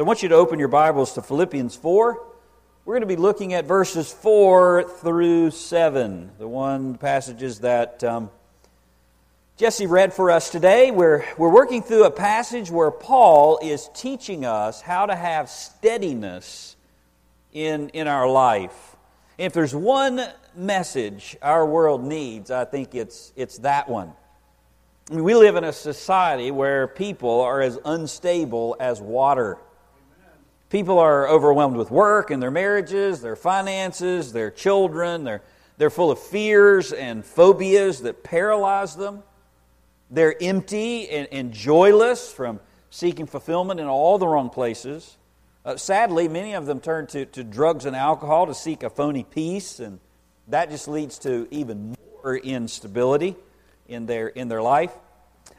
So I want you to open your Bibles to Philippians 4. We're going to be looking at verses 4 through 7, the one passages that um, Jesse read for us today. We're, we're working through a passage where Paul is teaching us how to have steadiness in, in our life. And if there's one message our world needs, I think it's, it's that one. I mean, we live in a society where people are as unstable as water. People are overwhelmed with work and their marriages, their finances, their children. They're, they're full of fears and phobias that paralyze them. They're empty and, and joyless from seeking fulfillment in all the wrong places. Uh, sadly, many of them turn to, to drugs and alcohol to seek a phony peace, and that just leads to even more instability in their, in their life.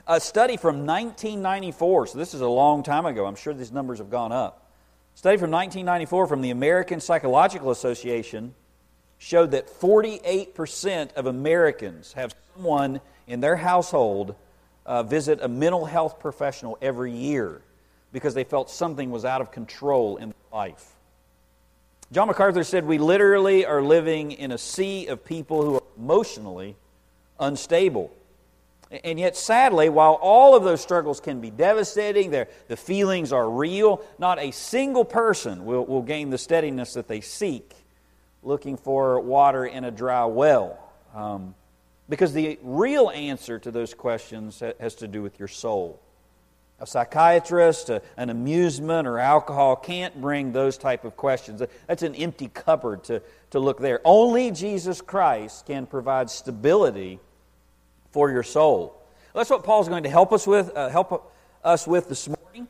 A study from 1994, so this is a long time ago, I'm sure these numbers have gone up study from 1994 from the American Psychological Association showed that 48% of Americans have someone in their household uh, visit a mental health professional every year because they felt something was out of control in life. John MacArthur said, We literally are living in a sea of people who are emotionally unstable. And yet, sadly, while all of those struggles can be devastating, the feelings are real, not a single person will, will gain the steadiness that they seek looking for water in a dry well. Um, because the real answer to those questions has to do with your soul. A psychiatrist, a, an amusement, or alcohol can't bring those type of questions. That's an empty cupboard to, to look there. Only Jesus Christ can provide stability for your soul. That's what Paul's going to help us with, uh, help us with this morning.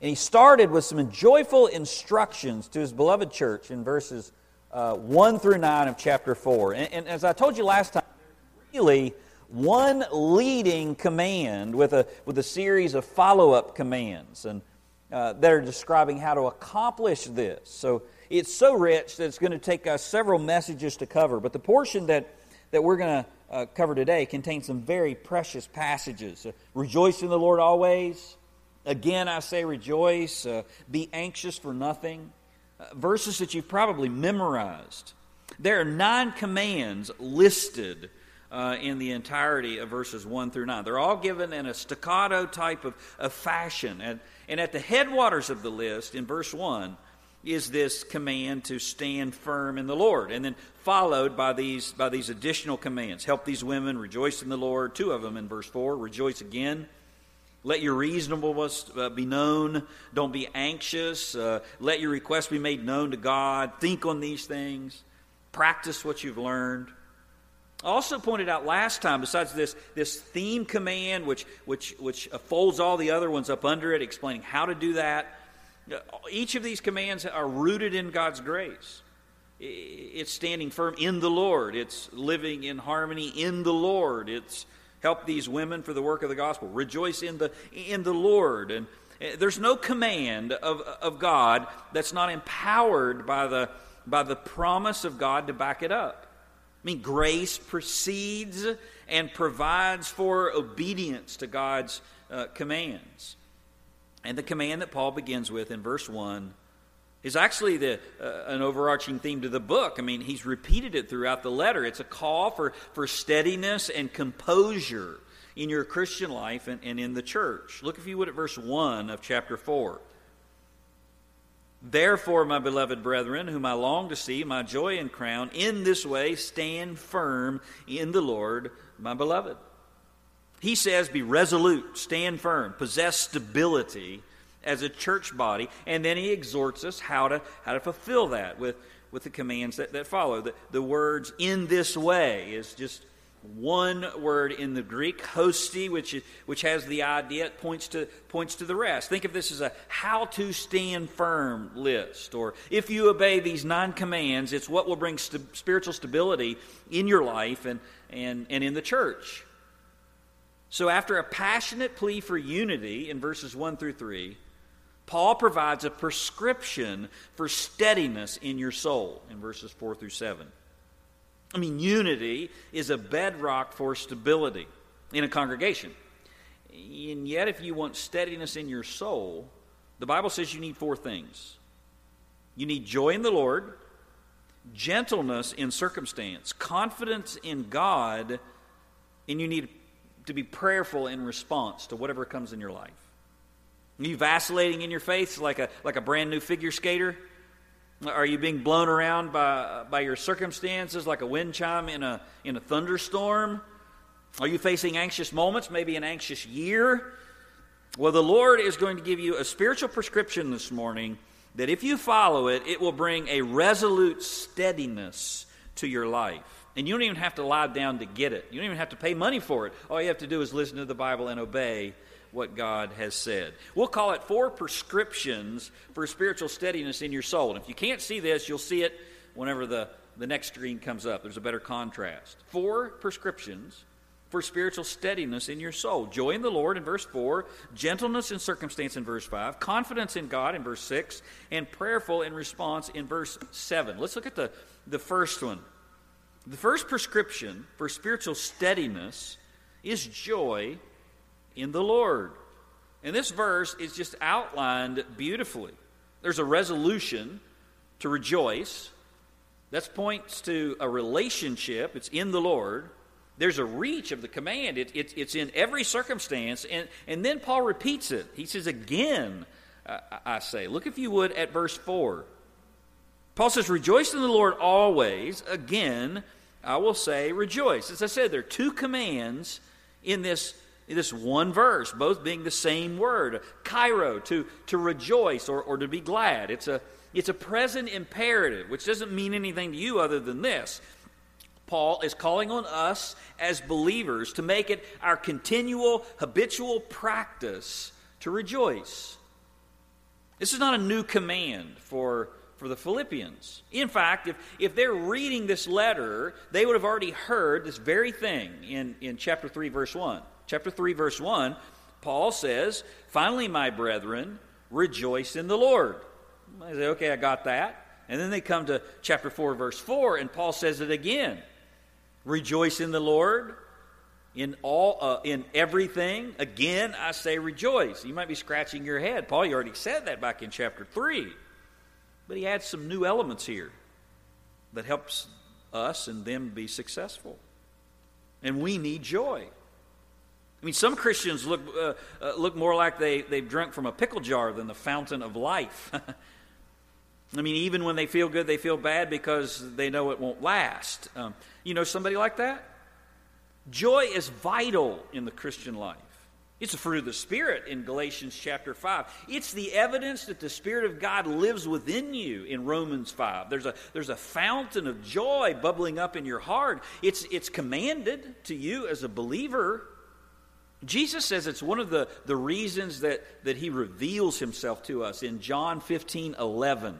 And he started with some joyful instructions to his beloved church in verses uh, 1 through 9 of chapter 4. And, and as I told you last time, really one leading command with a, with a series of follow up commands and, uh, that are describing how to accomplish this. So it's so rich that it's going to take us several messages to cover. But the portion that, that we're going to uh, cover today contains some very precious passages. Uh, rejoice in the Lord always. Again, I say rejoice. Uh, be anxious for nothing. Uh, verses that you've probably memorized. There are nine commands listed uh, in the entirety of verses 1 through 9. They're all given in a staccato type of, of fashion. And, and at the headwaters of the list, in verse 1, is this command to stand firm in the Lord. And then followed by these, by these additional commands help these women, rejoice in the Lord. Two of them in verse 4 rejoice again. Let your reasonableness uh, be known. Don't be anxious. Uh, let your requests be made known to God. Think on these things. Practice what you've learned. I also pointed out last time, besides this, this theme command, which, which, which folds all the other ones up under it, explaining how to do that, each of these commands are rooted in God's grace. It's standing firm in the Lord. It's living in harmony in the Lord. It's help these women for the work of the gospel. Rejoice in the in the Lord. And eh, there's no command of, of God that's not empowered by the by the promise of God to back it up. I mean, grace precedes and provides for obedience to God's uh, commands. And the command that Paul begins with in verse 1 is actually the, uh, an overarching theme to the book. I mean, he's repeated it throughout the letter. It's a call for, for steadiness and composure in your Christian life and, and in the church. Look, if you would, at verse 1 of chapter 4. Therefore, my beloved brethren, whom I long to see, my joy and crown, in this way stand firm in the Lord, my beloved. He says, Be resolute, stand firm, possess stability as a church body. And then he exhorts us how to, how to fulfill that with, with the commands that, that follow. The, the words in this way is just one word in the Greek, hosti, which, is, which has the idea, it points to, points to the rest. Think of this as a how to stand firm list. Or if you obey these nine commands, it's what will bring st- spiritual stability in your life and, and, and in the church. So, after a passionate plea for unity in verses 1 through 3, Paul provides a prescription for steadiness in your soul in verses 4 through 7. I mean, unity is a bedrock for stability in a congregation. And yet, if you want steadiness in your soul, the Bible says you need four things you need joy in the Lord, gentleness in circumstance, confidence in God, and you need to be prayerful in response to whatever comes in your life. Are you vacillating in your faith like a, like a brand new figure skater? Are you being blown around by, by your circumstances like a wind chime in a, in a thunderstorm? Are you facing anxious moments, maybe an anxious year? Well, the Lord is going to give you a spiritual prescription this morning that if you follow it, it will bring a resolute steadiness to your life. And you don't even have to lie down to get it. You don't even have to pay money for it. All you have to do is listen to the Bible and obey what God has said. We'll call it four prescriptions for spiritual steadiness in your soul. And if you can't see this, you'll see it whenever the, the next screen comes up. There's a better contrast. Four prescriptions for spiritual steadiness in your soul. Joy in the Lord in verse 4, gentleness in circumstance in verse 5, confidence in God in verse 6, and prayerful in response in verse 7. Let's look at the, the first one. The first prescription for spiritual steadiness is joy in the Lord. And this verse is just outlined beautifully. There's a resolution to rejoice. That points to a relationship. It's in the Lord. There's a reach of the command. It, it, it's in every circumstance. And, and then Paul repeats it. He says, Again, uh, I say. Look, if you would, at verse 4. Paul says, Rejoice in the Lord always. Again, I will say, rejoice. As I said, there are two commands in this this one verse, both being the same word, chairo, to, to rejoice or, or to be glad. It's a, it's a present imperative, which doesn't mean anything to you other than this. Paul is calling on us as believers to make it our continual, habitual practice to rejoice. This is not a new command for, for the Philippians. In fact, if, if they're reading this letter, they would have already heard this very thing in, in chapter 3, verse 1 chapter 3, verse 1, Paul says, Finally, my brethren, rejoice in the Lord. I say, okay, I got that. And then they come to chapter 4, verse 4, and Paul says it again. Rejoice in the Lord in all uh, in everything. Again, I say rejoice. You might be scratching your head. Paul, you already said that back in chapter 3. But he adds some new elements here that helps us and them be successful. And we need joy. I mean, some Christians look, uh, uh, look more like they, they've drunk from a pickle jar than the fountain of life. I mean, even when they feel good, they feel bad because they know it won't last. Um, you know somebody like that? Joy is vital in the Christian life. It's a fruit of the Spirit in Galatians chapter 5. It's the evidence that the Spirit of God lives within you in Romans 5. There's a, there's a fountain of joy bubbling up in your heart. It's, it's commanded to you as a believer. Jesus says it's one of the, the reasons that, that he reveals himself to us in John 15 11.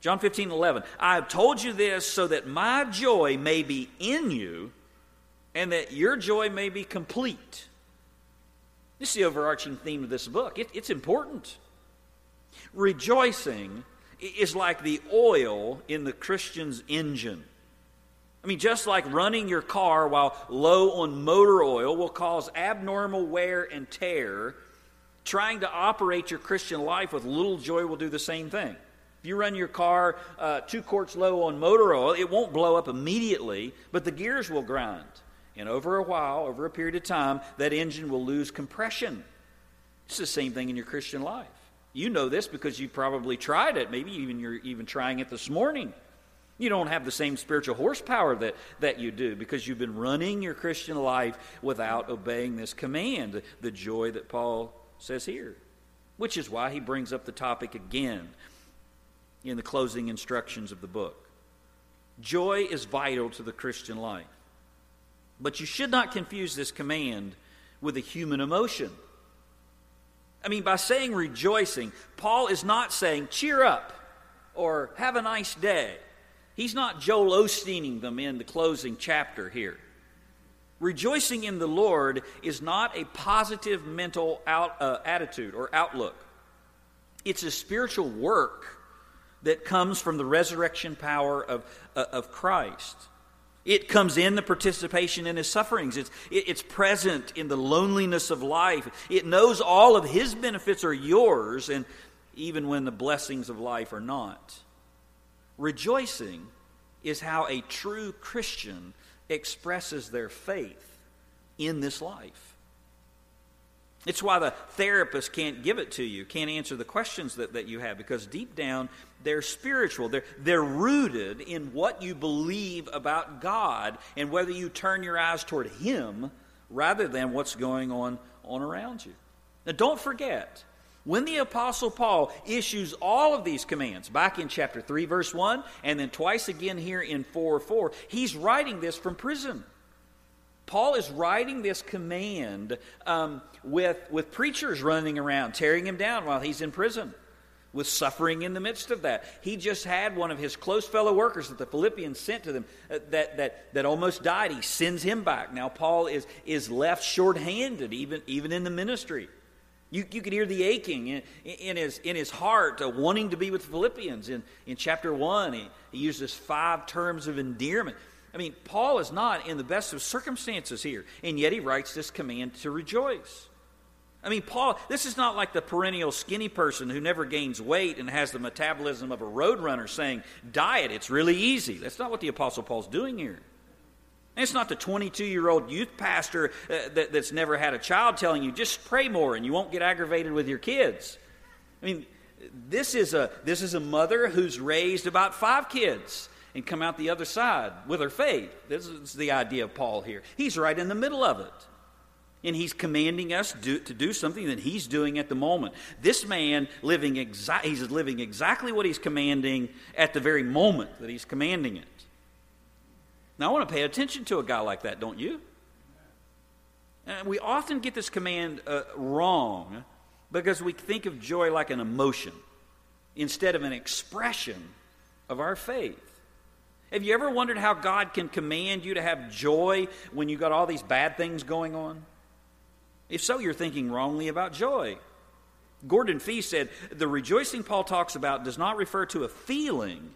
John 15 11. I have told you this so that my joy may be in you and that your joy may be complete. This is the overarching theme of this book. It, it's important. Rejoicing is like the oil in the Christian's engine. I mean, just like running your car while low on motor oil will cause abnormal wear and tear, trying to operate your Christian life with little joy will do the same thing. If you run your car uh, two quarts low on motor oil, it won't blow up immediately, but the gears will grind. And over a while, over a period of time, that engine will lose compression. It's the same thing in your Christian life. You know this because you probably tried it. Maybe even you're even trying it this morning. You don't have the same spiritual horsepower that, that you do because you've been running your Christian life without obeying this command, the joy that Paul says here. Which is why he brings up the topic again in the closing instructions of the book. Joy is vital to the Christian life. But you should not confuse this command with a human emotion. I mean, by saying rejoicing, Paul is not saying cheer up or have a nice day. He's not Joel Osteening them in the closing chapter here. Rejoicing in the Lord is not a positive mental out, uh, attitude or outlook. It's a spiritual work that comes from the resurrection power of, uh, of Christ. It comes in the participation in his sufferings. It's, it, it's present in the loneliness of life. It knows all of his benefits are yours, and, even when the blessings of life are not. Rejoicing is how a true Christian expresses their faith in this life. It's why the therapist can't give it to you, can't answer the questions that, that you have, because deep down they're spiritual. They're, they're rooted in what you believe about God and whether you turn your eyes toward Him rather than what's going on, on around you. Now, don't forget, when the Apostle Paul issues all of these commands, back in chapter 3, verse 1, and then twice again here in 4 4, he's writing this from prison. Paul is writing this command um, with, with preachers running around, tearing him down while he's in prison, with suffering in the midst of that. He just had one of his close fellow workers that the Philippians sent to them uh, that, that, that almost died. He sends him back. Now, Paul is, is left shorthanded, even, even in the ministry. You, you could hear the aching in, in, his, in his heart, uh, wanting to be with Philippians. In, in chapter 1, he, he uses five terms of endearment. I mean, Paul is not in the best of circumstances here, and yet he writes this command to rejoice. I mean, Paul, this is not like the perennial skinny person who never gains weight and has the metabolism of a roadrunner saying, diet, it's really easy. That's not what the Apostle Paul's doing here. It's not the 22 year old youth pastor uh, that, that's never had a child telling you, just pray more and you won't get aggravated with your kids. I mean, this is a, this is a mother who's raised about five kids and come out the other side with her faith. This is the idea of Paul here. He's right in the middle of it. And he's commanding us do, to do something that he's doing at the moment. This man living exa- he's living exactly what he's commanding at the very moment that he's commanding it. Now I want to pay attention to a guy like that, don't you? And we often get this command uh, wrong because we think of joy like an emotion instead of an expression of our faith. Have you ever wondered how God can command you to have joy when you've got all these bad things going on? If so, you're thinking wrongly about joy. Gordon Fee said the rejoicing Paul talks about does not refer to a feeling,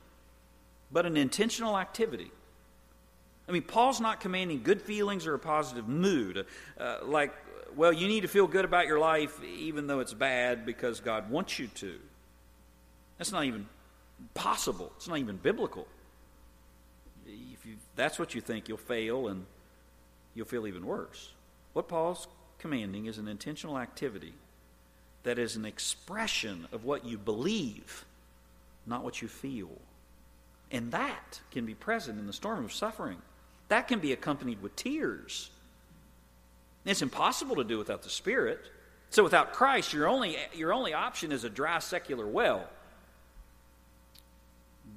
but an intentional activity. I mean, Paul's not commanding good feelings or a positive mood, uh, like, well, you need to feel good about your life even though it's bad because God wants you to. That's not even possible, it's not even biblical you, that's what you think, you'll fail and you'll feel even worse. What Paul's commanding is an intentional activity that is an expression of what you believe, not what you feel. And that can be present in the storm of suffering. That can be accompanied with tears. It's impossible to do without the Spirit. So without Christ, your only, your only option is a dry secular well.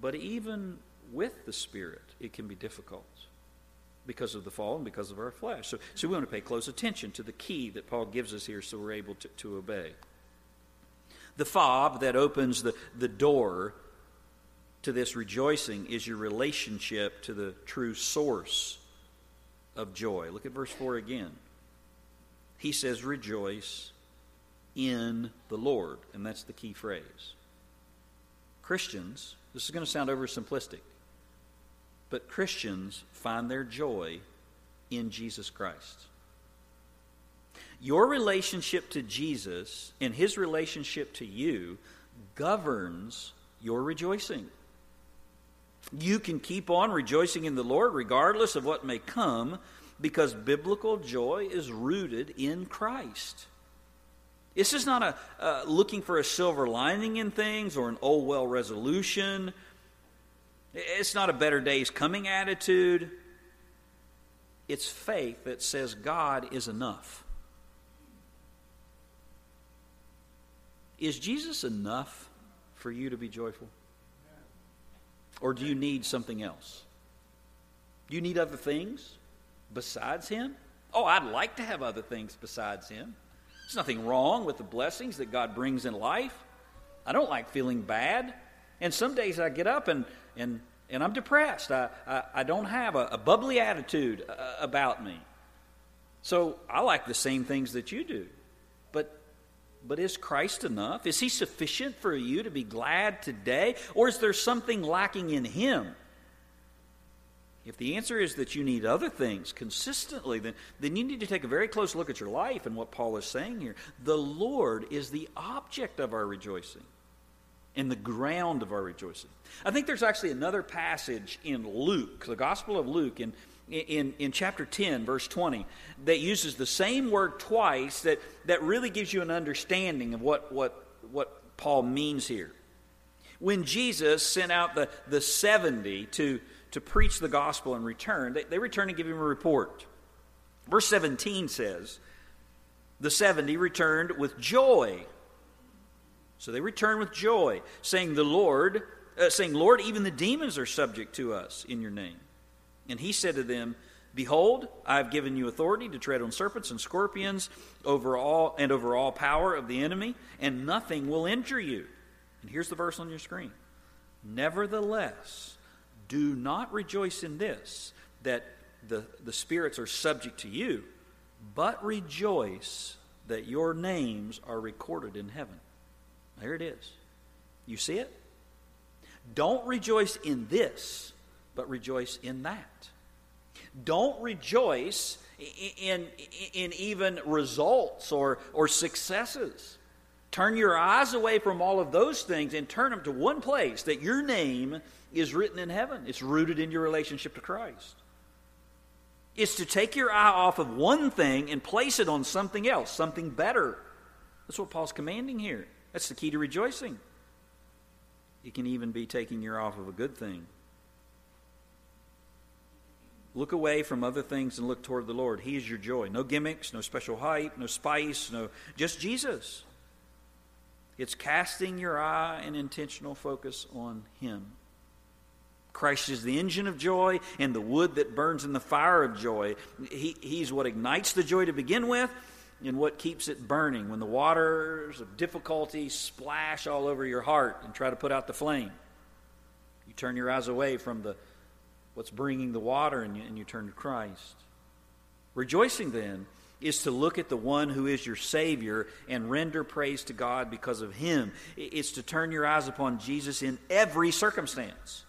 But even with the Spirit, it can be difficult because of the fall and because of our flesh. So, so we want to pay close attention to the key that Paul gives us here so we're able to, to obey. The fob that opens the, the door to this rejoicing is your relationship to the true source of joy. Look at verse 4 again. He says, Rejoice in the Lord. And that's the key phrase. Christians, this is going to sound oversimplistic. But Christians find their joy in Jesus Christ. Your relationship to Jesus and his relationship to you governs your rejoicing. You can keep on rejoicing in the Lord regardless of what may come because biblical joy is rooted in Christ. This is not a uh, looking for a silver lining in things or an oh well resolution it's not a better days coming attitude. It's faith that says God is enough. Is Jesus enough for you to be joyful? Or do you need something else? Do you need other things besides Him? Oh, I'd like to have other things besides Him. There's nothing wrong with the blessings that God brings in life. I don't like feeling bad. And some days I get up and and, and I'm depressed. I, I, I don't have a, a bubbly attitude uh, about me. So I like the same things that you do. But, is Christ enough? Is He sufficient for you to be glad today? Or is there something lacking in Him? If the answer is that you need other things consistently, then, then you need to take a very close look at your life and what Paul is saying here. The Lord is the object of our rejoicing. and the ground of our rejoicing. I think there's actually another passage in Luke, the Gospel of Luke, in, in, in chapter 10, verse 20, that uses the same word twice that, that really gives you an understanding of what, what, what Paul means here. When Jesus sent out the, the 70 to, to preach the gospel and return, they, they returned and give him a report. Verse 17 says, The 70 returned with joy so they returned with joy, saying, "The Lord, uh, saying, Lord, even the demons are subject to us in your name." And he said to them, Behold, I have given you authority to tread on serpents and scorpions over all and over all power of the enemy, and nothing will injure you. And here's the verse on your screen. Nevertheless, do not rejoice in this, that the, the spirits are subject to you, but rejoice that your names are recorded in heaven. There it is. You see it? Don't rejoice in this, but rejoice in that. Don't rejoice in, in, even results or, or successes. Turn your eyes away from all of those things and turn them to one place that your name is written in heaven. It's rooted in your relationship to Christ. It's to take your eye off of one thing and place it on something else, something better. That's what Paul's commanding here. That's the key to rejoicing. It can even be taking your off of a good thing. Look away from other things and look toward the Lord. He is your joy. No gimmicks, no special hype, no spice, no just Jesus. It's casting your eye and intentional focus on Him. Christ is the engine of joy and the wood that burns in the fire of joy. He, he's what ignites the joy to begin with, and what keeps it burning when the waters of difficulty splash all over your heart and try to put out the flame. You turn your eyes away from the what's bringing the water and you, and you turn to Christ. Rejoicing then is to look at the one who is your Savior and render praise to God because of Him. It's to turn your eyes upon Jesus in every circumstance.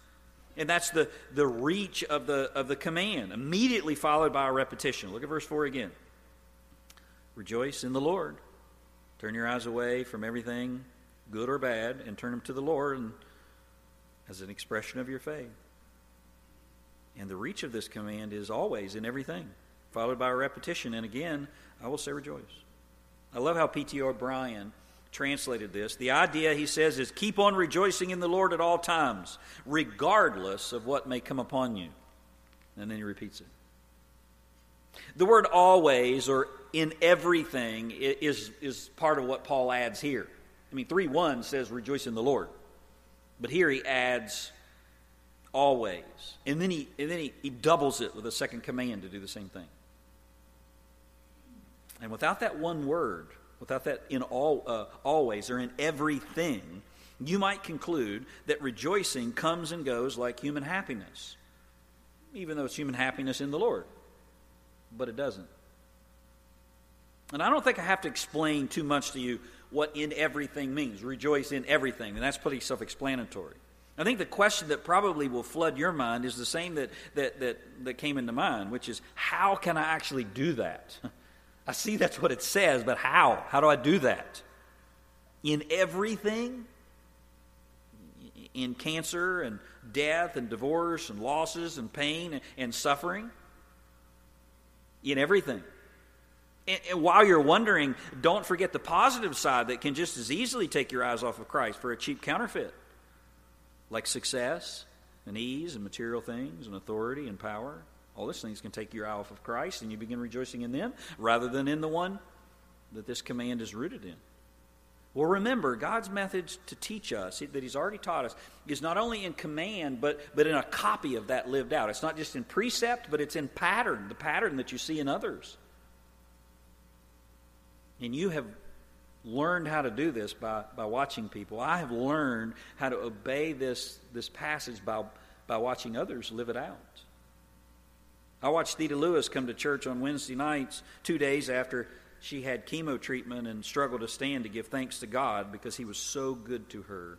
And that's the, the reach of the, of the command, immediately followed by a repetition. Look at verse 4 again. Rejoice in the Lord. Turn your eyes away from everything, good or bad, and turn them to the Lord and, as an expression of your faith. And the reach of this command is always in everything, followed by a repetition. And again, I will say rejoice. I love how P.T. O'Brien translated this. The idea, he says, is keep on rejoicing in the Lord at all times, regardless of what may come upon you. And then he repeats it. The word always or in everything is, is part of what Paul adds here. I mean, 3 1 says, rejoice in the Lord. But here he adds always. And then he, and then he, he doubles it with a second command to do the same thing. And without that one word, without that in all, uh, always or in everything, you might conclude that rejoicing comes and goes like human happiness, even though it's human happiness in the Lord. But it doesn't. And I don't think I have to explain too much to you what in everything means. Rejoice in everything. And that's pretty self explanatory. I think the question that probably will flood your mind is the same that, that, that, that came into mind, which is how can I actually do that? I see that's what it says, but how? How do I do that? In everything? In cancer and death and divorce and losses and pain and, suffering? In everything. And while you're wondering, don't forget the positive side that can just as easily take your eyes off of Christ for a cheap counterfeit, like success and ease and material things and authority and power. All these things can take your eye off of Christ, and you begin rejoicing in them rather than in the one that this command is rooted in. Well, remember, God's method to teach us, that He's already taught us, is not only in command, but, but in a copy of that lived out. It's not just in precept, but it's in pattern, the pattern that you see in others. And you have learned how to do this by, by watching people. I have learned how to obey this, this passage by, by watching others live it out. I watched Theda Lewis come to church on Wednesday nights, two days after she had chemo treatment and struggled to stand to give thanks to God because He was so good to her.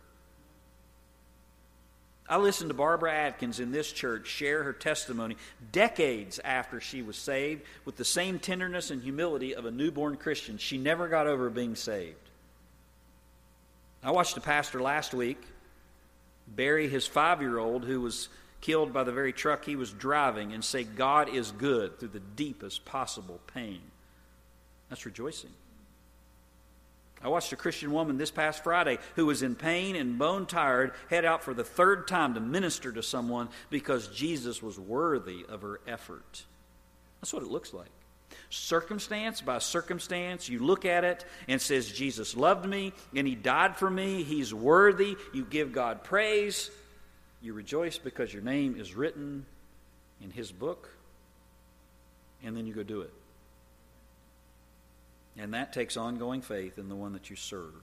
I listened to Barbara Atkins in this church share her testimony decades after she was saved with the same tenderness and humility of a newborn Christian. She never got over being saved. I watched a pastor last week bury his five year old who was killed by the very truck he was driving, and say, God is good through the deepest possible pain. That's rejoicing. I watched a Christian woman this past Friday who was in pain and bone tired head out for the third time to minister to someone because Jesus was worthy of her effort. That's what it looks like. Circumstance by circumstance, you look at it and says, Jesus loved me and he died for me. He's worthy. You give God praise. You rejoice because your name is written in his book. And then you go do it. And that takes ongoing faith in the one that you serve.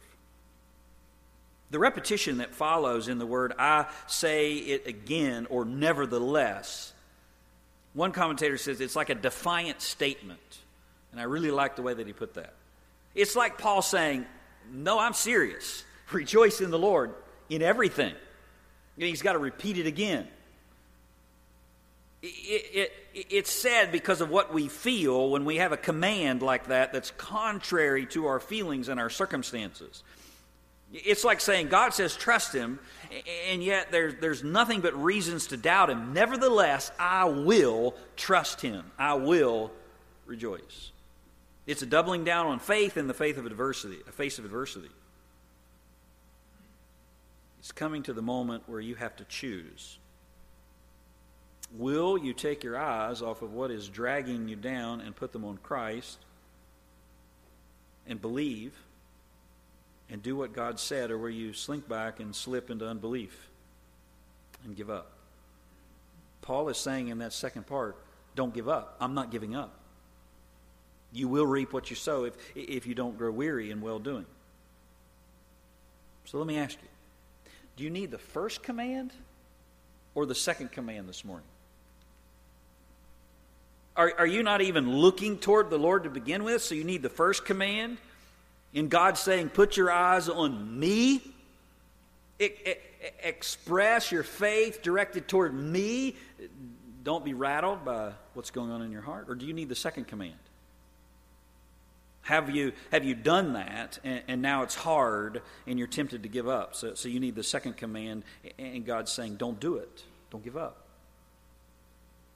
The repetition that follows in the word, I say it again, or nevertheless, one commentator says it's like a defiant statement. And I really like the way that he put that. It's like Paul saying, No, I'm serious. Rejoice in the Lord in everything. And he's got to repeat it again. It, it, it's sad because of what we feel when we have a command like that that's contrary to our feelings and our circumstances. It's like saying God says trust him, and yet there's, there's nothing but reasons to doubt him. Nevertheless, I will trust him. I will rejoice. It's a doubling down on faith in the faith of adversity, a face of adversity. It's coming to the moment where you have to choose. Will you take your eyes off of what is dragging you down and put them on Christ and believe and do what God said, or will you slink back and slip into unbelief and give up? Paul is saying in that second part, don't give up. I'm not giving up. You will reap what you sow if, if you don't grow weary in well doing. So let me ask you do you need the first command or the second command this morning? Are, are you not even looking toward the Lord to begin with? So you need the first command? In God saying, Put your eyes on me? Express your faith directed toward me. Don't be rattled by what's going on in your heart. Or do you need the second command? Have you, have you done that and, and, now it's hard and you're tempted to give up? So, so you need the second command, and God's saying, don't do it. Don't give up.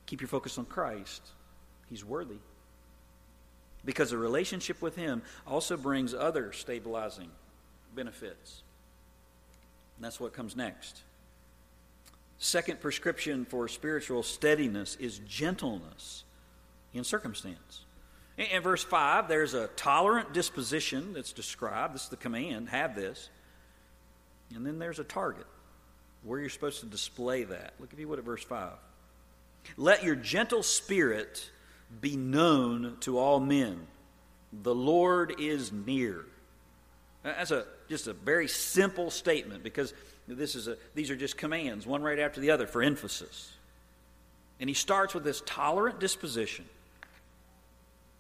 Keep your focus on Christ. He's worthy. Because a relationship with Him also brings other stabilizing benefits. And that's what comes next. Second prescription for spiritual steadiness is gentleness in circumstance. In verse 5, there's a tolerant disposition that's described. This is the command have this. And then there's a target where you're supposed to display that. Look, if you would, at verse 5. Let your gentle spirit be known to all men. The Lord is near. That's a, just a very simple statement because this is a, these are just commands, one right after the other for emphasis. And he starts with this tolerant disposition.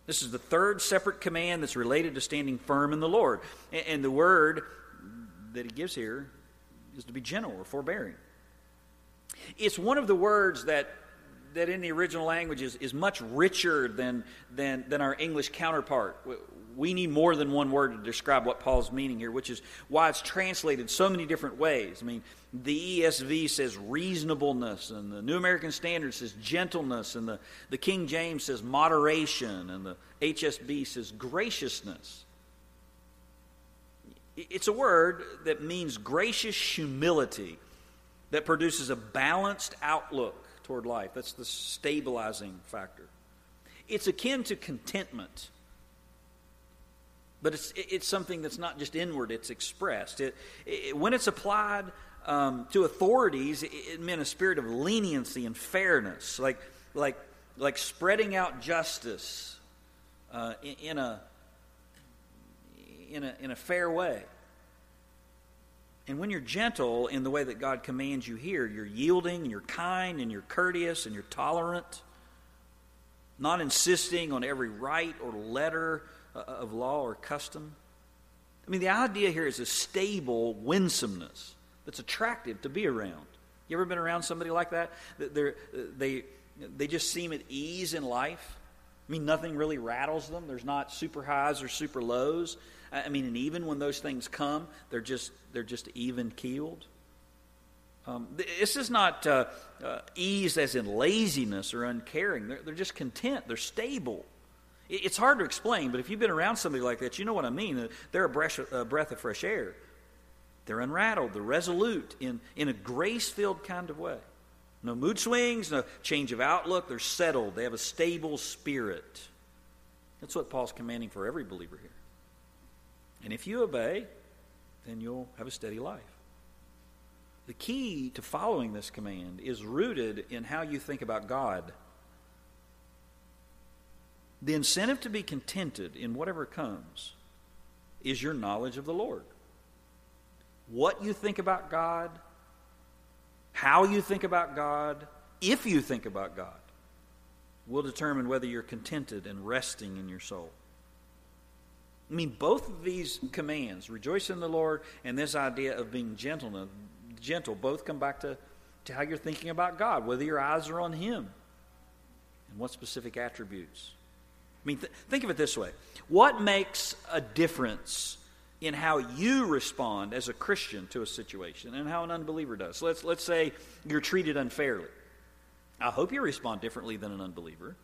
This is the third separate command that's related to standing firm in the Lord. And the word that he gives here is to be gentle or forbearing. It's one of the words that that in the original language is, is much richer than, than, than our English counterpart. We need more than one word to describe what Paul's meaning here, which is why it's translated so many different ways. I mean, the ESV says reasonableness, and the New American Standard says gentleness, and the, the King James says moderation, and the HSB says graciousness. It's a word that means gracious humility that produces a balanced outlook toward life. That's the stabilizing factor. It's akin to contentment, but it's, it's something that's not just inward, it's expressed. It, it when it's applied um, to authorities, it, it meant a spirit of leniency and fairness, like, like, like spreading out justice uh, in, in, a, in, a, in a fair way. And when you're gentle in the way that God commands you here, you're yielding, and you're kind, and you're courteous, and you're tolerant, not insisting on every right or letter uh, of law or custom. I mean, the idea here is a stable winsomeness that's attractive to be around. You ever been around somebody like that? They're, they, they just seem at ease in life. I mean, nothing really rattles them. There's not super highs or super lows. I mean, and even when those things come, they're just they're just even keeled. Um, this is not uh, uh, ease as in laziness or uncaring. They're, they're just content, they're stable. It's hard to explain, but if you've been around somebody like that, you know what I mean. They're a breath, a breath of fresh air. They're unrattled, they're resolute in, in a grace filled kind of way. No mood swings, no change of outlook. They're settled, they have a stable spirit. That's what Paul's commanding for every believer here. And if you obey, then you'll have a steady life. The key to following this command is rooted in how you think about God. The incentive to be contented in whatever comes is your knowledge of the Lord. What you think about God, how you think about God, if you think about God, will determine whether you're contented and resting in your soul. I mean, both of these commands, rejoice in the Lord and this idea of being gentle, gentle both come back to, to how you're thinking about God, whether your eyes are on Him and what specific attributes. I mean, th- think of it this way what makes a difference in how you respond as a Christian to a situation and how an unbeliever does? So let's, let's say you're treated unfairly. I hope you respond differently than an unbeliever.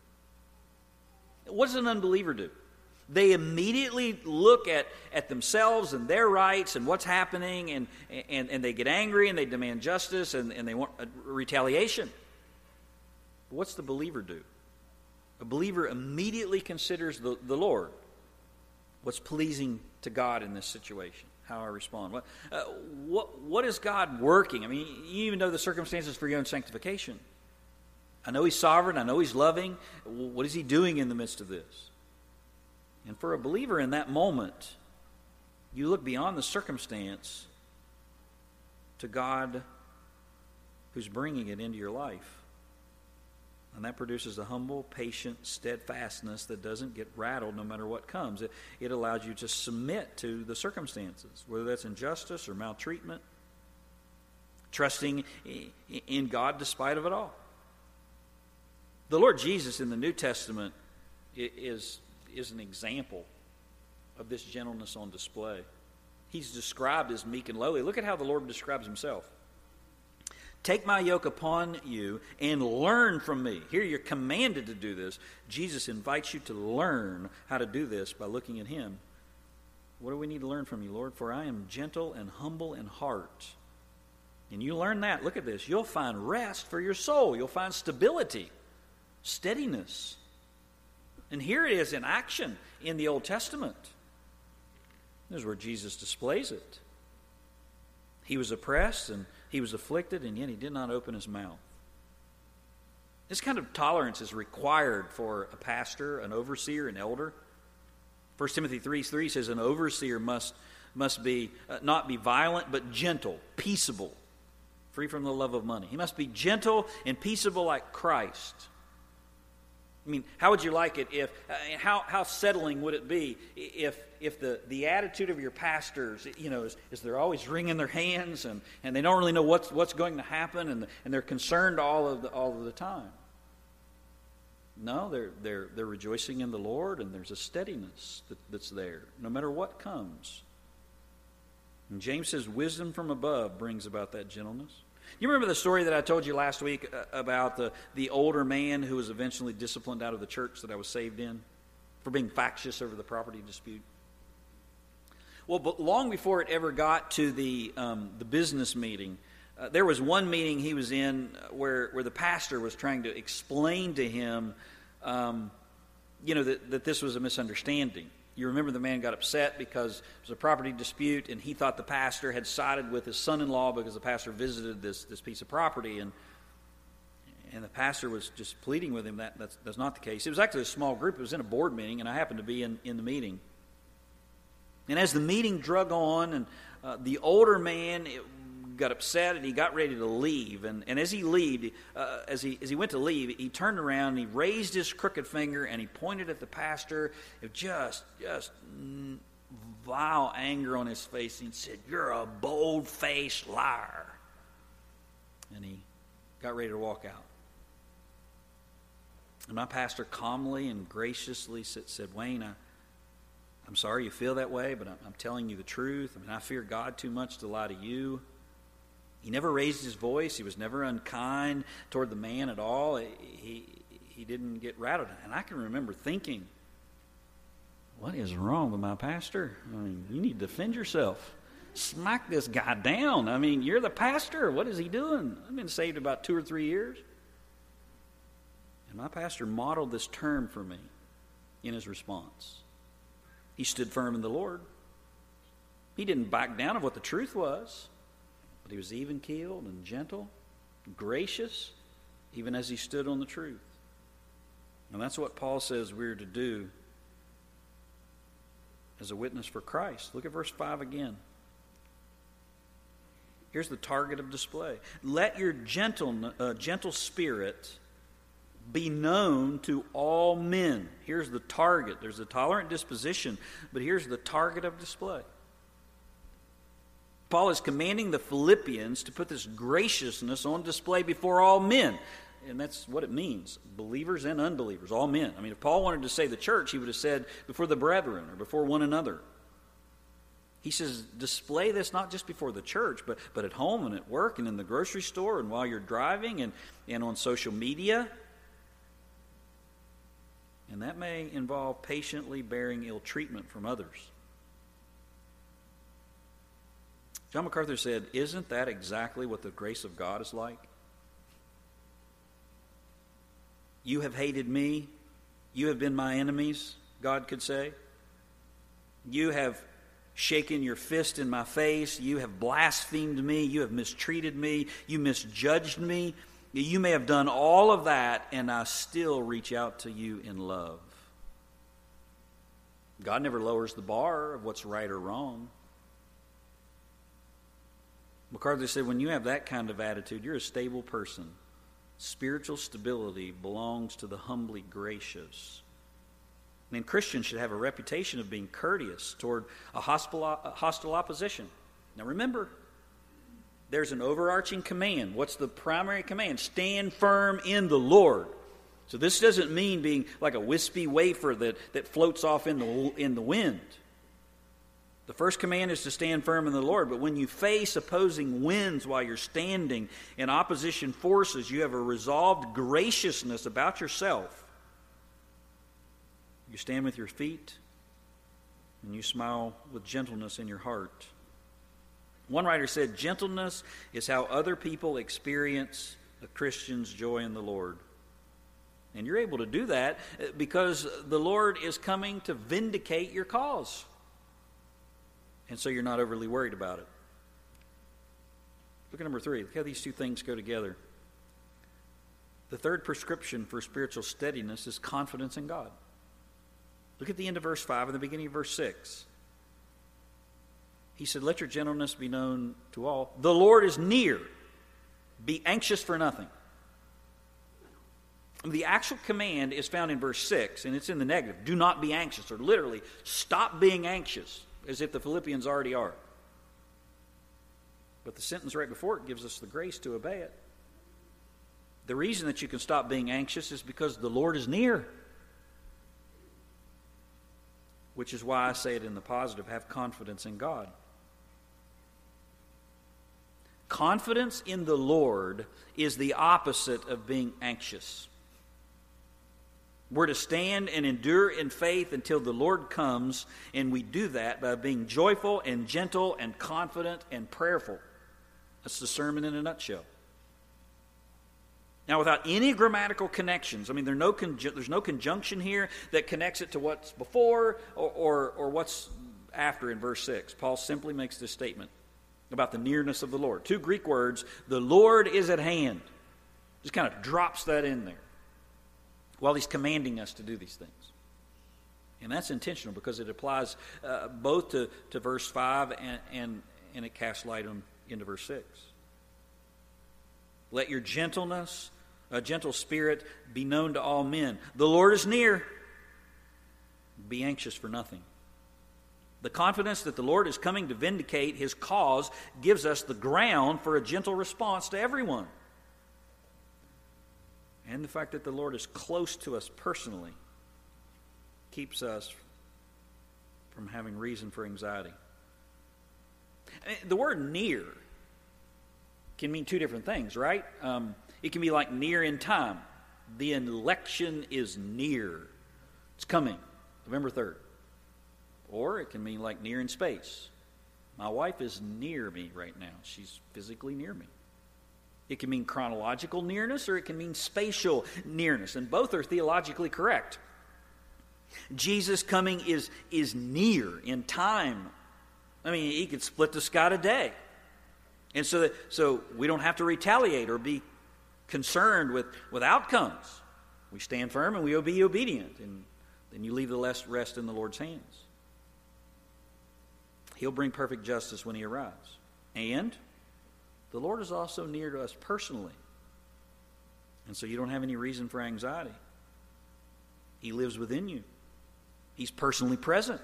What does an unbeliever do? They immediately look at, at themselves and their rights and what's happening, and, and, and they get angry and they demand justice and, and they want retaliation. But what's the believer do? A believer immediately considers the, the Lord. What's pleasing to God in this situation? How I respond. What, uh, what, what is God working? I mean, you even know the circumstances for your own sanctification. I know He's sovereign. I know He's loving. What is He doing in the midst of this? And for a believer in that moment, you look beyond the circumstance to God who's bringing it into your life. And that produces a humble, patient steadfastness that doesn't get rattled no matter what comes. It, it allows you to submit to the circumstances, whether that's injustice or maltreatment, trusting in God despite of it all. The Lord Jesus in the New Testament is is an example of this gentleness on display. He's described as meek and lowly. Look at how the Lord describes himself. Take my yoke upon you and learn from me. Here you're commanded to do this. Jesus invites you to learn how to do this by looking at him. What do we need to learn from you, Lord? For I am gentle and humble in heart. And you learn that. Look at this. You'll find rest for your soul, you'll find stability, steadiness. And here it is in action in the Old Testament. This is where Jesus displays it. He was oppressed and he was afflicted, and yet he did not open his mouth. This kind of tolerance is required for a pastor, an overseer, an elder. 1 Timothy 3 3 says, An overseer must, must be uh, not be violent, but gentle, peaceable, free from the love of money. He must be gentle and peaceable like Christ. I mean, how would you like it if, uh, how, how settling would it be if, if the, the attitude of your pastors, you know, is, is they're always wringing their hands and, and they don't really know what's, what's going to happen and, and they're concerned all of the, all of the time? No, they're, they're, they're rejoicing in the Lord and there's a steadiness that, that's there, no matter what comes. And James says, wisdom from above brings about that gentleness. You remember the story that I told you last week uh, about the, the older man who was eventually disciplined out of the church that I was saved in for being factious over the property dispute? Well, but long before it ever got to the, um, the business meeting, uh, there was one meeting he was in where, where the pastor was trying to explain to him, um, you know, that, that this was a misunderstanding. You remember the man got upset because it was a property dispute, and he thought the pastor had sided with his son in law because the pastor visited this, this piece of property. And, and the pastor was just pleading with him that that's, that's not the case. It was actually a small group, it was in a board meeting, and I happened to be in, in the meeting. And as the meeting drug on, and uh, the older man, got upset and he got ready to leave. And, and as he leave, uh, as he as he went to leave, he turned around and he raised his crooked finger and he pointed at the pastor, with just just vile anger on his face. And he said, "You're a bold faced liar." And he got ready to walk out. And my pastor calmly and graciously said, Wayne, I, I'm sorry you feel that way, but I'm, I'm telling you the truth. I mean, I fear God too much to lie to you. He never raised his voice. He was never unkind toward the man at all. He, he didn't get rattled. And I can remember thinking, what is wrong with my pastor? I mean, you need to defend yourself. Smack this guy down. I mean, you're the pastor. What is he doing? I've been saved about two or three years. And my pastor modeled this term for me in his response. He stood firm in the Lord. He didn't back down of what the truth was, but he was even keeled and gentle, gracious, even as he stood on the truth. And that's what Paul says we're to do as a witness for Christ. Look at verse 5 again. Here's the target of display. Let your gentle, uh, gentle spirit be known to all men. Here's the target. There's a tolerant disposition, but here's the target of display. Paul is commanding the Philippians to put this graciousness on display before all men. And that's what it means believers and unbelievers, all men. I mean, if Paul wanted to say the church, he would have said before the brethren or before one another. He says, display this not just before the church, but, but at home and at work and in the grocery store and while you're driving and, and on social media. And that may involve patiently bearing ill treatment from others. John MacArthur said, Isn't that exactly what the grace of God is like? You have hated me. You have been my enemies, God could say. You have shaken your fist in my face. You have blasphemed me. You have mistreated me. You misjudged me. You may have done all of that, and I still reach out to you in love. God never lowers the bar of what's right or wrong. MacArthur said, when you have that kind of attitude, you're a stable person. Spiritual stability belongs to the humbly gracious. Mean, Christians should have a reputation of being courteous toward a hostile, hostile opposition. Now remember, there's an overarching command. What's the primary command? Stand firm in the Lord. So this doesn't mean being like a wispy wafer that, that floats off in the, in the wind. The first command is to stand firm in the Lord, but when you face opposing winds while you're standing in opposition forces, you have a resolved graciousness about yourself. You stand with your feet and you smile with gentleness in your heart. One writer said, Gentleness is how other people experience a Christian's joy in the Lord. And you're able to do that because the Lord is coming to vindicate your cause and so you're not overly worried about it. Look at number three. Look how these two things go together. The third prescription for spiritual steadiness is confidence in God. Look at the end of verse 5 and the beginning of verse 6. He said, Let your gentleness be known to all. The Lord is near. Be anxious for nothing. The actual command is found in verse 6, and it's in the negative. Do not be anxious, or literally, stop being anxious as if the Philippians already are. But the sentence right before it gives us the grace to obey it. The reason that you can stop being anxious is because the Lord is near. Which is why I say it in the positive have confidence in God. Confidence in the Lord is the opposite of being anxious. We're to stand and endure in faith until the Lord comes, and we do that by being joyful and gentle and confident and prayerful. That's the sermon in a nutshell. Now, without any grammatical connections, I mean, there's no, conju- there's no conjunction here that connects it to what's before or, or, or what's after in verse 6. Paul simply makes this statement about the nearness of the Lord. Two Greek words, the Lord is at hand. Just kind of drops that in there while he's commanding us to do these things. And that's intentional because it applies uh, both to, to verse 5 and, and, and it casts light on into verse 6. Let your gentleness, a gentle spirit, be known to all men. The Lord is near. Be anxious for nothing. The confidence that the Lord is coming to vindicate his cause gives us the ground for a gentle response to everyone and the fact that the Lord is close to us personally keeps us from having reason for anxiety. The word near can mean two different things, right? Um, it can be like near in time. The election is near, it's coming, November 3rd. Or it can mean like near in space. My wife is near me right now, she's physically near me. It can mean chronological nearness or it can mean spatial nearness, and both are theologically correct. Jesus coming is, is near in time. I mean, he could split the sky today. And so, that, so we don't have to retaliate or be concerned with, with outcomes. We stand firm and we be obedient, and then you leave the rest in the Lord's hands. He'll bring perfect justice when he arrives. And the Lord is also near to us personally. And so you don't have any reason for anxiety. He lives within you, He's personally present.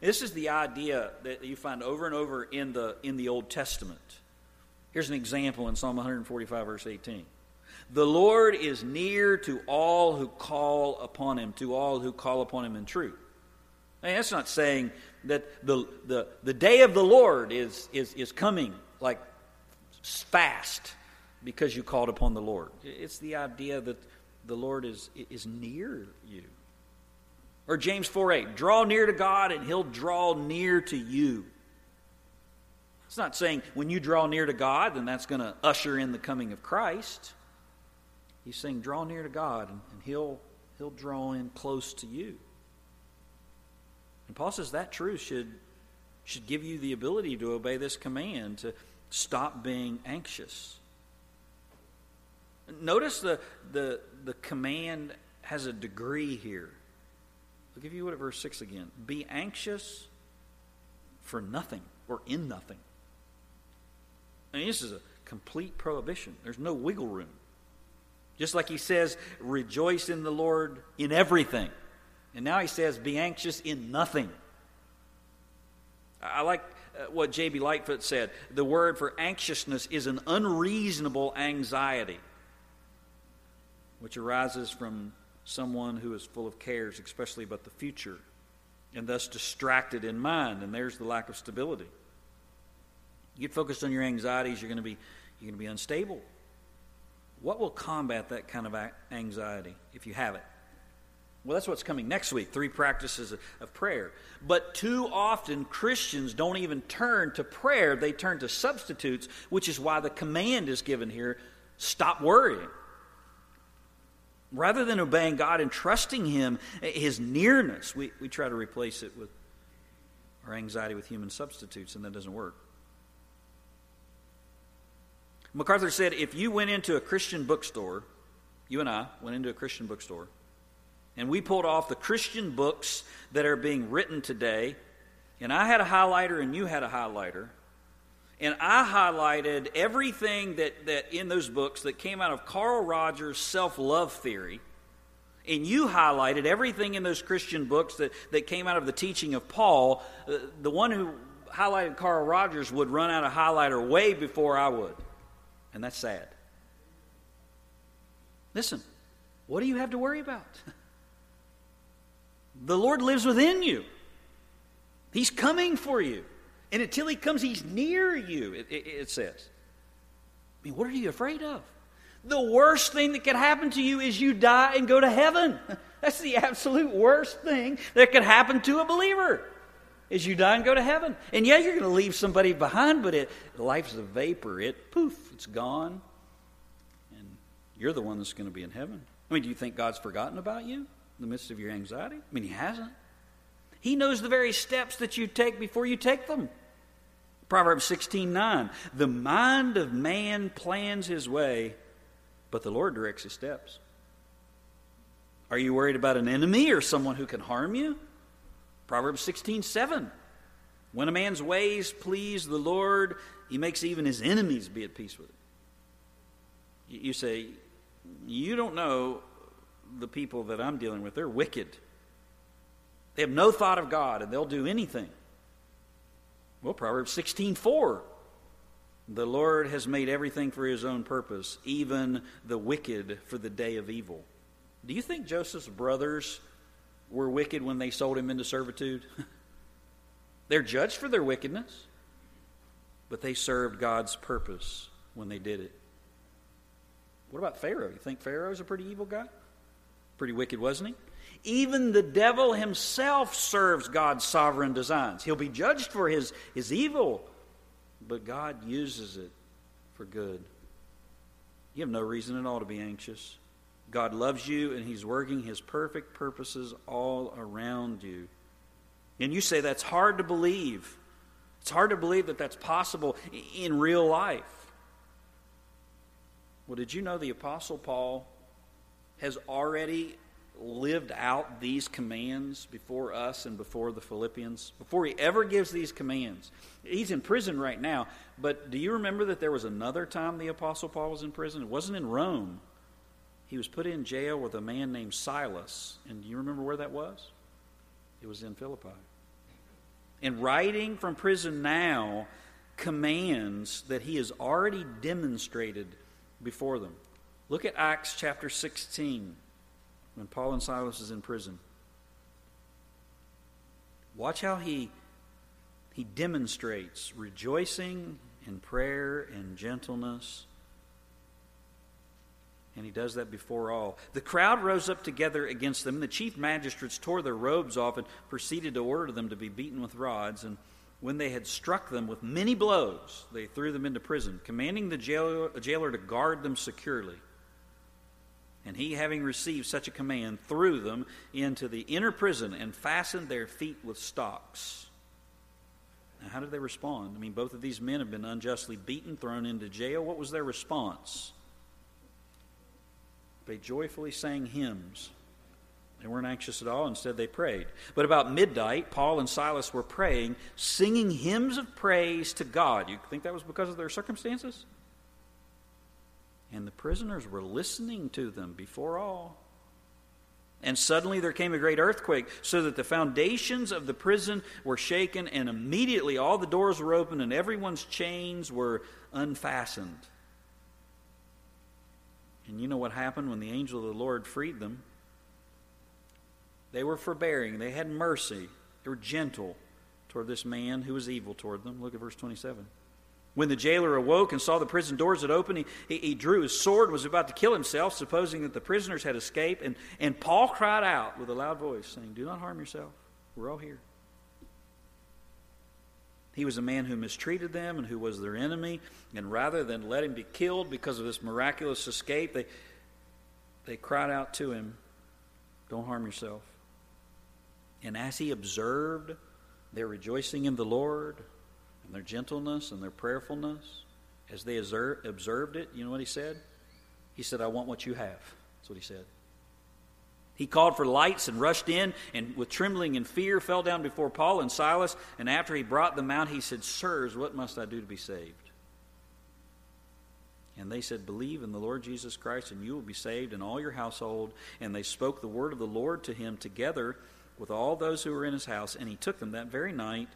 This is the idea that you find over and over in the, in the Old Testament. Here's an example in Psalm 145, verse 18. The Lord is near to all who call upon him, to all who call upon him in truth. I mean, that's not saying that the, the, the day of the Lord is, is, is coming like fast because you called upon the Lord. It's the idea that the Lord is, is near you. Or James 4 8, draw near to God and he'll draw near to you. It's not saying when you draw near to God, then that's going to usher in the coming of Christ. He's saying draw near to God and, and he'll, he'll draw in close to you. And Paul says that truth should, should give you the ability to obey this command to Stop being anxious. Notice the, the, the command has a degree here. I'll give you what at verse 6 again. Be anxious for nothing or in nothing. I mean, this is a complete prohibition. There's no wiggle room. Just like he says, rejoice in the Lord in everything. And now he says, be anxious in nothing. I like Uh, what J.B. Lightfoot said the word for anxiousness is an unreasonable anxiety, which arises from someone who is full of cares, especially about the future, and thus distracted in mind. And there's the lack of stability. You get focused on your anxieties, you're going to be, you're going to be unstable. What will combat that kind of anxiety if you have it? Well, that's what's coming next week three practices of prayer. But too often, Christians don't even turn to prayer, they turn to substitutes, which is why the command is given here stop worrying. Rather than obeying God and trusting Him, His nearness, we, we try to replace it with our anxiety with human substitutes, and that doesn't work. MacArthur said if you went into a Christian bookstore, you and I went into a Christian bookstore, and we pulled off the Christian books that are being written today. And I had a highlighter, and you had a highlighter. And I highlighted everything that, that in those books that came out of Carl Rogers' self love theory. And you highlighted everything in those Christian books that, that came out of the teaching of Paul. Uh, the one who highlighted Carl Rogers would run out of highlighter way before I would. And that's sad. Listen, what do you have to worry about? The Lord lives within you. He's coming for you. And until He comes, He's near you, it, it, it, says. I mean, what are you afraid of? The worst thing that could happen to you is you die and go to heaven. That's the absolute worst thing that could happen to a believer. Is you die and go to heaven. And yeah, you're going to leave somebody behind, but it life's a vapor. It poof, it's gone. And you're the one that's going to be in heaven. I mean, do you think God's forgotten about you? The midst of your anxiety? I mean, He hasn't. He knows the very steps that you take before you take them. Proverbs 16 9. The mind of man plans his way, but the Lord directs his steps. Are you worried about an enemy or someone who can harm you? Proverbs 16 7. When a man's ways please the Lord, he makes even his enemies be at peace with him. You say, You don't know the people that I'm dealing with, they're wicked. They have no thought of God and they'll do anything. Well, Proverbs 16 4. The Lord has made everything for his own purpose, even the wicked for the day of evil. Do you think Joseph's brothers were wicked when they sold him into servitude? They're judged for their wickedness, but they served God's purpose when they did it. What about Pharaoh? You think Pharaoh's a pretty evil guy? Pretty wicked, wasn't he? Even the devil himself serves God's sovereign designs. He'll be judged for his, his evil, but God uses it for good. You have no reason at all to be anxious. God loves you, and He's working His perfect purposes all around you. And you say that's hard to believe. It's hard to believe that that's possible in real life. Well, did you know the Apostle Paul has already lived out these commands before us and before the Philippians? Before he ever gives these commands. He's in prison right now, but do you remember that there was another time the Apostle Paul was in prison? It wasn't in Rome. He was put in jail with a man named Silas. And do you remember where that was? It was in Philippi. And writing from prison now commands that he has already demonstrated before them. Look at Acts chapter 16 when Paul and Silas is in prison. Watch how he he demonstrates rejoicing and prayer and gentleness. And he does that before all. The crowd rose up together against them. The chief magistrates tore their robes off and proceeded to order them to be beaten with rods. And when they had struck them with many blows, they threw them into prison, commanding the jailer, jailer to guard them securely. And he, having received such a command, threw them into the inner prison and fastened their feet with stocks. Now, how did they respond? I mean, both of these men have been unjustly beaten, thrown into jail. What was their response? They joyfully sang hymns. They weren't anxious at all. Instead, they prayed. But about midnight, Paul and Silas were praying, singing hymns of praise to God. You think that was because of their circumstances? And the prisoners were listening to them before all. And suddenly there came a great earthquake, so that the foundations of the prison were shaken, and immediately all the doors were opened, and everyone's chains were unfastened. And you know what happened when the angel of the Lord freed them? They were forbearing, they had mercy, they were gentle toward this man who was evil toward them. Look at verse 27. When the jailer awoke and saw the prison doors had opened, he, he, drew his sword and was about to kill himself, supposing that the prisoners had escaped. And, and Paul cried out with a loud voice, saying, Do not harm yourself. We're all here. He was a man who mistreated them and who was their enemy. And rather than let him be killed because of this miraculous escape, they, they cried out to him, Don't harm yourself. And as he observed their rejoicing in the Lord and their gentleness and their prayerfulness, as they observed it, you know what he said? He said, I want what you have. That's what he said. He called for lights and rushed in, and with trembling and fear fell down before Paul and Silas. And after he brought them out, he said, Sirs, what must I do to be saved? And they said, Believe in the Lord Jesus Christ, and you will be saved, and all your household. And they spoke the word of the Lord to him together with all those who were in his house. And he took them that very night,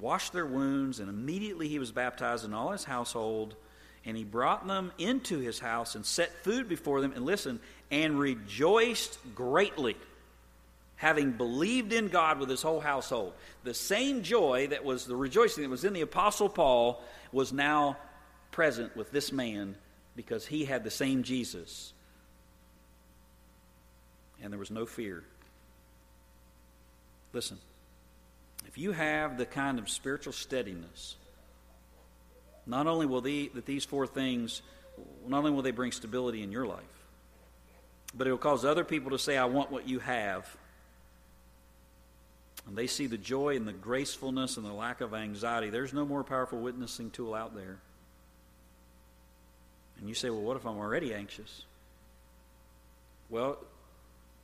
washed their wounds, and immediately he was baptized in all his household. And he brought them into his house and set food before them. And listen, and rejoiced greatly, having believed in God with his whole household. The same joy that was the rejoicing that was in the Apostle Paul was now present with this man because he had the same Jesus. And there was no fear. Listen, if you have the kind of spiritual steadiness, not only will the, that these four things, not only will they bring stability in your life, but it will cause other people to say, I want what you have. And they see the joy and the gracefulness and the lack of anxiety. There's no more powerful witnessing tool out there. And you say, well, what if I'm already anxious? Well,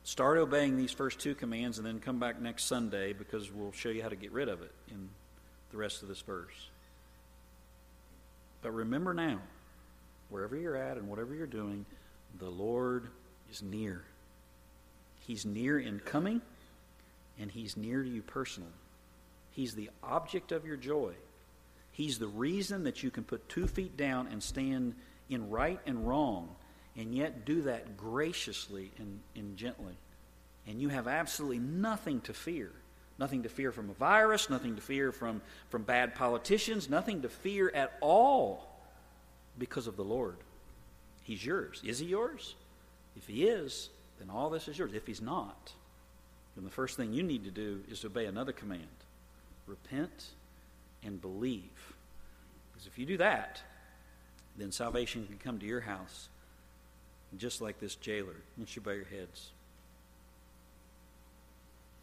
start obeying these first two commands and then come back next Sunday because we'll show you how to get rid of it in the rest of this verse. But remember now, wherever you're at and whatever you're doing, the Lord is near. He's near in coming, and He's near to you personally. He's the object of your joy. He's the reason that you can put two feet down and stand in right and wrong, and yet do that graciously and, and gently. And you have absolutely nothing to fear. Nothing to fear from a virus, nothing to fear from, from bad politicians, nothing to fear at all because of the Lord. He's yours. Is he yours? If he is, then all this is yours. If he's not, then the first thing you need to do is obey another command repent and believe. Because if you do that, then salvation can come to your house, just like this jailer. You bow your heads.